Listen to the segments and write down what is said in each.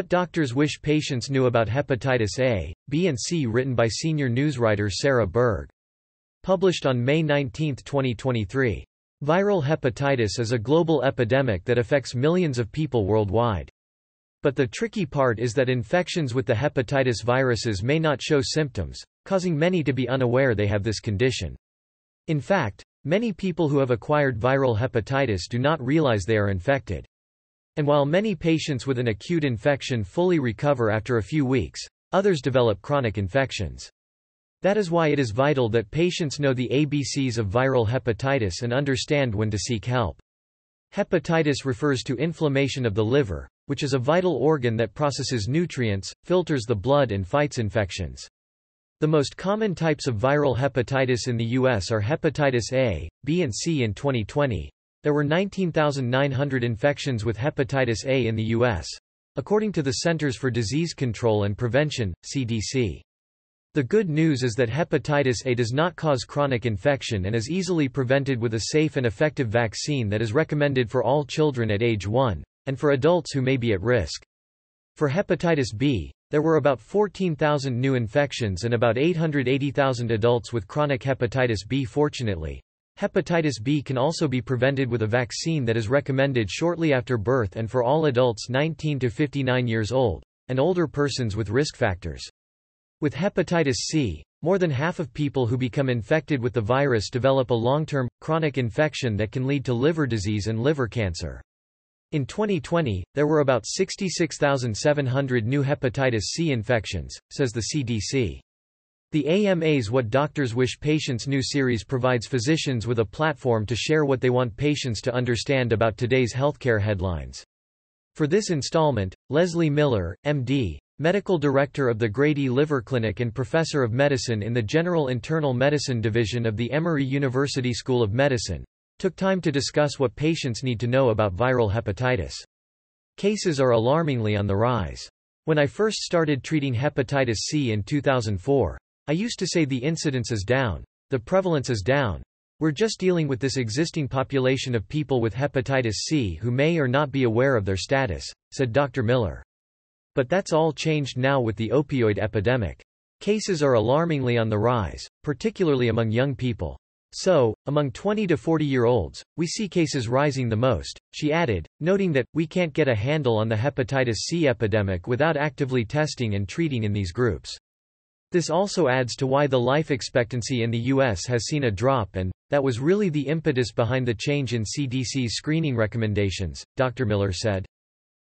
What doctors wish patients knew about hepatitis A, B and C written by senior newswriter Sarah Berg. Published on May 19, 2023. Viral hepatitis is a global epidemic that affects millions of people worldwide. But the tricky part is that infections with the hepatitis viruses may not show symptoms, causing many to be unaware they have this condition. In fact, many people who have acquired viral hepatitis do not realize they are infected. And while many patients with an acute infection fully recover after a few weeks, others develop chronic infections. That is why it is vital that patients know the ABCs of viral hepatitis and understand when to seek help. Hepatitis refers to inflammation of the liver, which is a vital organ that processes nutrients, filters the blood and fights infections. The most common types of viral hepatitis in the U.S. are hepatitis A, B and C in 2020. There were 19,900 infections with hepatitis A in the U.S. According to the Centers for Disease Control and Prevention, CDC. The good news is that hepatitis A does not cause chronic infection and is easily prevented with a safe and effective vaccine that is recommended for all children at age 1, and for adults who may be at risk. For hepatitis B, there were about 14,000 new infections and about 880,000 adults with chronic hepatitis B fortunately. Hepatitis B can also be prevented with a vaccine that is recommended shortly after birth and for all adults 19 to 59 years old, and older persons with risk factors. With hepatitis C, more than half of people who become infected with the virus develop a long-term, chronic infection that can lead to liver disease and liver cancer. In 2020, there were about 66,700 new hepatitis C infections, says the CDC. The AMA's What Doctors Wish Patients Knew series provides physicians with a platform to share what they want patients to understand about today's healthcare headlines. For this installment, Leslie Miller, MD, Medical Director of the Grady Liver Clinic and Professor of Medicine in the General Internal Medicine Division of the Emory University School of Medicine, took time to discuss what patients need to know about viral hepatitis. Cases are alarmingly on the rise. When I first started treating hepatitis C in 2004, I used to say the incidence is down, the prevalence is down. We're just dealing with this existing population of people with hepatitis C who may or not be aware of their status, said Dr. Miller. But that's all changed now with the opioid epidemic. Cases are alarmingly on the rise, particularly among young people. So, among 20 to 40 year olds, we see cases rising the most, she added, noting that, we can't get a handle on the hepatitis C epidemic without actively testing and treating in these groups. This also adds to why the life expectancy in the U.S. has seen a drop and, that was really the impetus behind the change in CDC's screening recommendations, Dr. Miller said.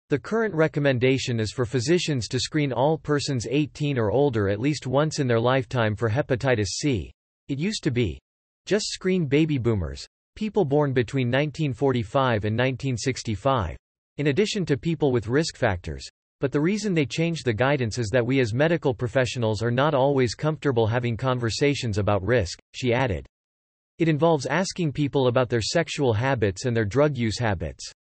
The current recommendation is for physicians to screen all persons 18 or older at least once in their lifetime for hepatitis C. It used to be, just screen baby boomers, people born between 1945 and 1965, in addition to people with risk factors. But the reason they changed the guidance is that we as medical professionals are not always comfortable having conversations about risk, she added. It involves asking people about their sexual habits and their drug use habits.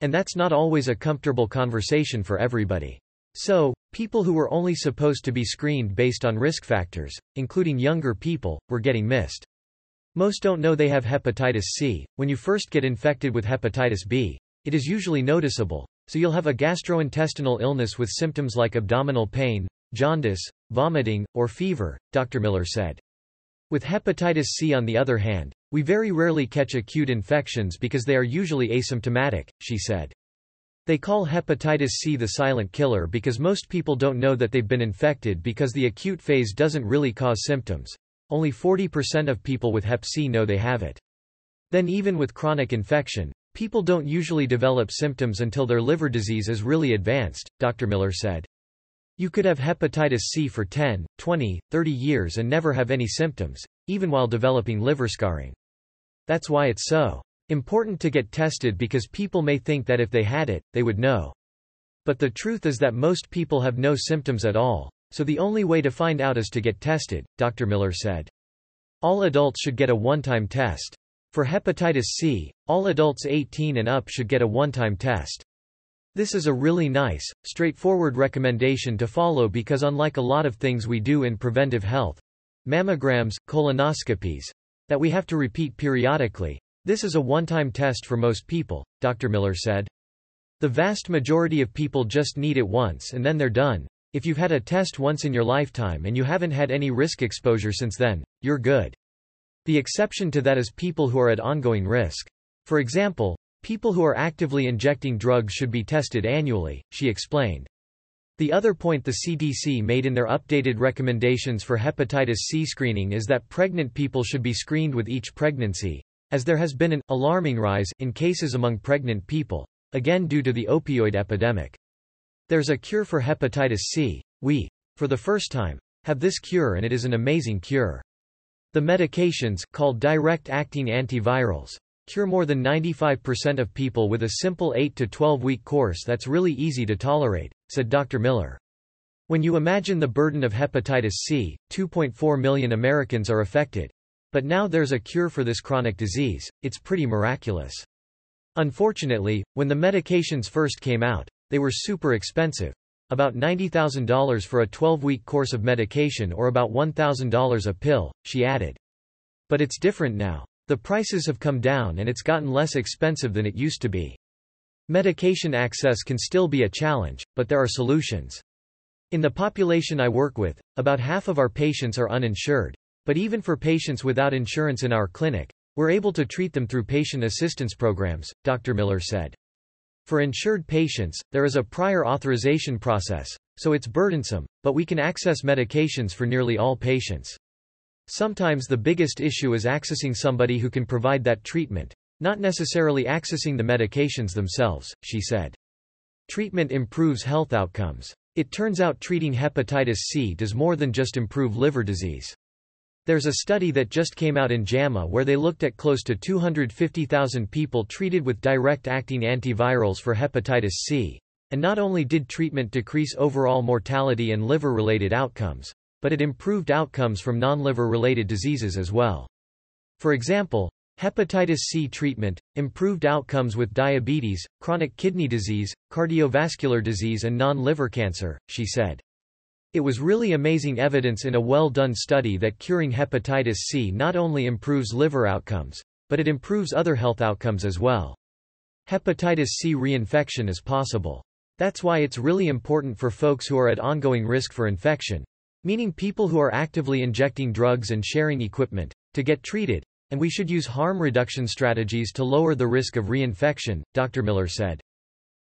And that's not always a comfortable conversation for everybody. So, people who were only supposed to be screened based on risk factors, including younger people, were getting missed. Most don't know they have hepatitis C. When you first get infected with hepatitis B, it is usually noticeable, so you'll have a gastrointestinal illness with symptoms like abdominal pain, jaundice, vomiting, or fever, Dr. Miller said. With hepatitis C on the other hand, we very rarely catch acute infections because they are usually asymptomatic, she said. They call hepatitis C the silent killer because most people don't know that they've been infected because the acute phase doesn't really cause symptoms. Only 40% of people with hep C know they have it. Then even with chronic infection, people don't usually develop symptoms until their liver disease is really advanced, Dr. Miller said. You could have hepatitis C for 10, 20, 30 years and never have any symptoms, even while developing liver scarring. That's why it's so important to get tested because people may think that if they had it, they would know. But the truth is that most people have no symptoms at all, so the only way to find out is to get tested, Dr. Miller said. All adults should get a one-time test. For hepatitis C, all adults 18 and up should get a one-time test. This is a really nice, straightforward recommendation to follow because unlike a lot of things we do in preventive health, mammograms, colonoscopies, that we have to repeat periodically, this is a one-time test for most people, Dr. Miller said. The vast majority of people just need it once and then they're done. If you've had a test once in your lifetime and you haven't had any risk exposure since then, you're good. The exception to that is people who are at ongoing risk. For example, people who are actively injecting drugs should be tested annually, she explained. The other point the CDC made in their updated recommendations for hepatitis C screening is that pregnant people should be screened with each pregnancy, as there has been an alarming rise in cases among pregnant people, again due to the opioid epidemic. There's a cure for hepatitis C. We, for the first time, have this cure and it is an amazing cure. The medications, called direct-acting antivirals, cure more than 95% of people with a simple 8 to 12 week course that's really easy to tolerate, said Dr. Miller. When you imagine the burden of hepatitis C, 2.4 million Americans are affected. But now there's a cure for this chronic disease, it's pretty miraculous. Unfortunately, when the medications first came out, they were super expensive. About $90,000 for a 12-week course of medication or about $1,000 a pill, she added. But it's different now. The prices have come down and it's gotten less expensive than it used to be. Medication access can still be a challenge, but there are solutions. In the population I work with, about half of our patients are uninsured. But even for patients without insurance in our clinic, we're able to treat them through patient assistance programs, Dr. Miller said. For insured patients, there is a prior authorization process, so it's burdensome, but we can access medications for nearly all patients. Sometimes the biggest issue is accessing somebody who can provide that treatment, not necessarily accessing the medications themselves, she said. Treatment improves health outcomes. It turns out treating hepatitis C does more than just improve liver disease. There's a study that just came out in JAMA where they looked at close to 250,000 people treated with direct-acting antivirals for hepatitis C. And not only did treatment decrease overall mortality and liver-related outcomes, but it improved outcomes from non-liver-related diseases as well. For example, hepatitis C treatment, improved outcomes with diabetes, chronic kidney disease, cardiovascular disease and non-liver cancer, she said. It was really amazing evidence in a well-done study that curing hepatitis C not only improves liver outcomes, but it improves other health outcomes as well. Hepatitis C reinfection is possible. That's why it's really important for folks who are at ongoing risk for infection, meaning people who are actively injecting drugs and sharing equipment, to get treated, and we should use harm reduction strategies to lower the risk of reinfection, Dr. Miller said.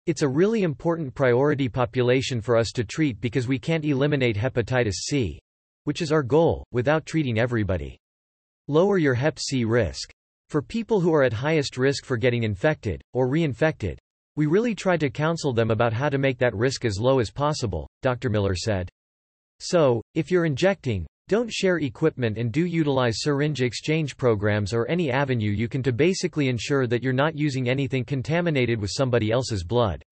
It's a really important priority population for us to treat because we can't eliminate hepatitis C. Which is our goal, without treating everybody. Lower your hep C risk. For people who are at highest risk for getting infected, or reinfected, we really try to counsel them about how to make that risk as low as possible, Dr. Miller said. So, if you're injecting, don't share equipment and do utilize syringe exchange programs or any avenue you can to basically ensure that you're not using anything contaminated with somebody else's blood.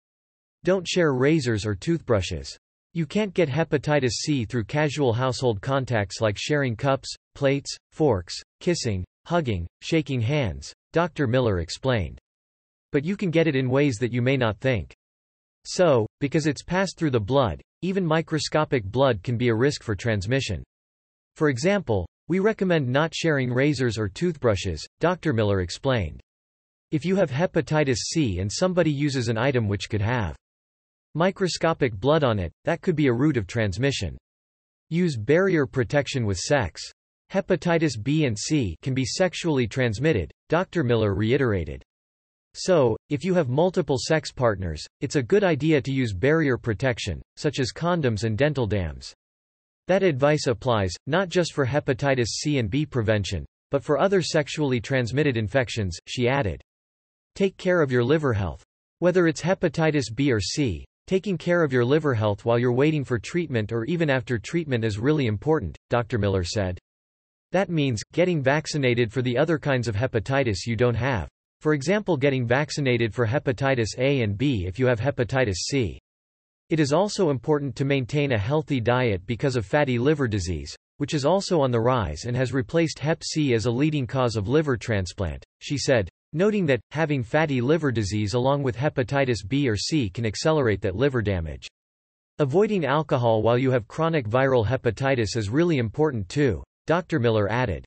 Don't share razors or toothbrushes. You can't get hepatitis C through casual household contacts like sharing cups, plates, forks, kissing, hugging, shaking hands, Dr. Miller explained. But you can get it in ways that you may not think. So, because it's passed through the blood, even microscopic blood can be a risk for transmission. For example, we recommend not sharing razors or toothbrushes, Dr. Miller explained. If you have hepatitis C and somebody uses an item which could have microscopic blood on it, that could be a route of transmission. Use barrier protection with sex. Hepatitis B and C can be sexually transmitted, Dr. Miller reiterated. So, if you have multiple sex partners, it's a good idea to use barrier protection, such as condoms and dental dams. That advice applies, not just for hepatitis C and B prevention, but for other sexually transmitted infections, she added. Take care of your liver health. Whether it's hepatitis B or C, taking care of your liver health while you're waiting for treatment or even after treatment is really important, Dr. Miller said. That means, getting vaccinated for the other kinds of hepatitis you don't have. For example getting vaccinated for hepatitis A and B if you have hepatitis C. It is also important to maintain a healthy diet because of fatty liver disease, which is also on the rise and has replaced Hep C as a leading cause of liver transplant, she said, noting that, having fatty liver disease along with hepatitis B or C can accelerate that liver damage. Avoiding alcohol while you have chronic viral hepatitis is really important too, Dr. Miller added.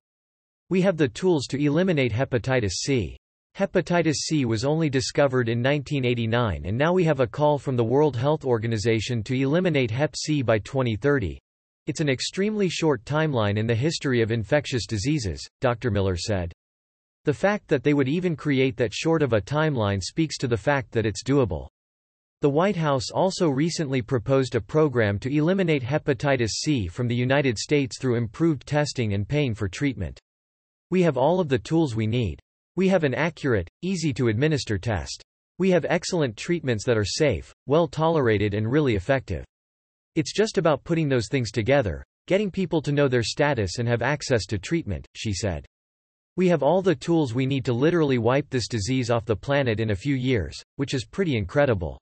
We have the tools to eliminate hepatitis C. Hepatitis C was only discovered in 1989 and now we have a call from the World Health Organization to eliminate Hep C by 2030. It's an extremely short timeline in the history of infectious diseases, Dr. Miller said. The fact that they would even create that short of a timeline speaks to the fact that it's doable. The White House also recently proposed a program to eliminate hepatitis C from the United States through improved testing and paying for treatment. We have all of the tools we need. We have an accurate, easy-to-administer test. We have excellent treatments that are safe, well tolerated and really effective. It's just about putting those things together, getting people to know their status and have access to treatment, she said. We have all the tools we need to literally wipe this disease off the planet in a few years, which is pretty incredible.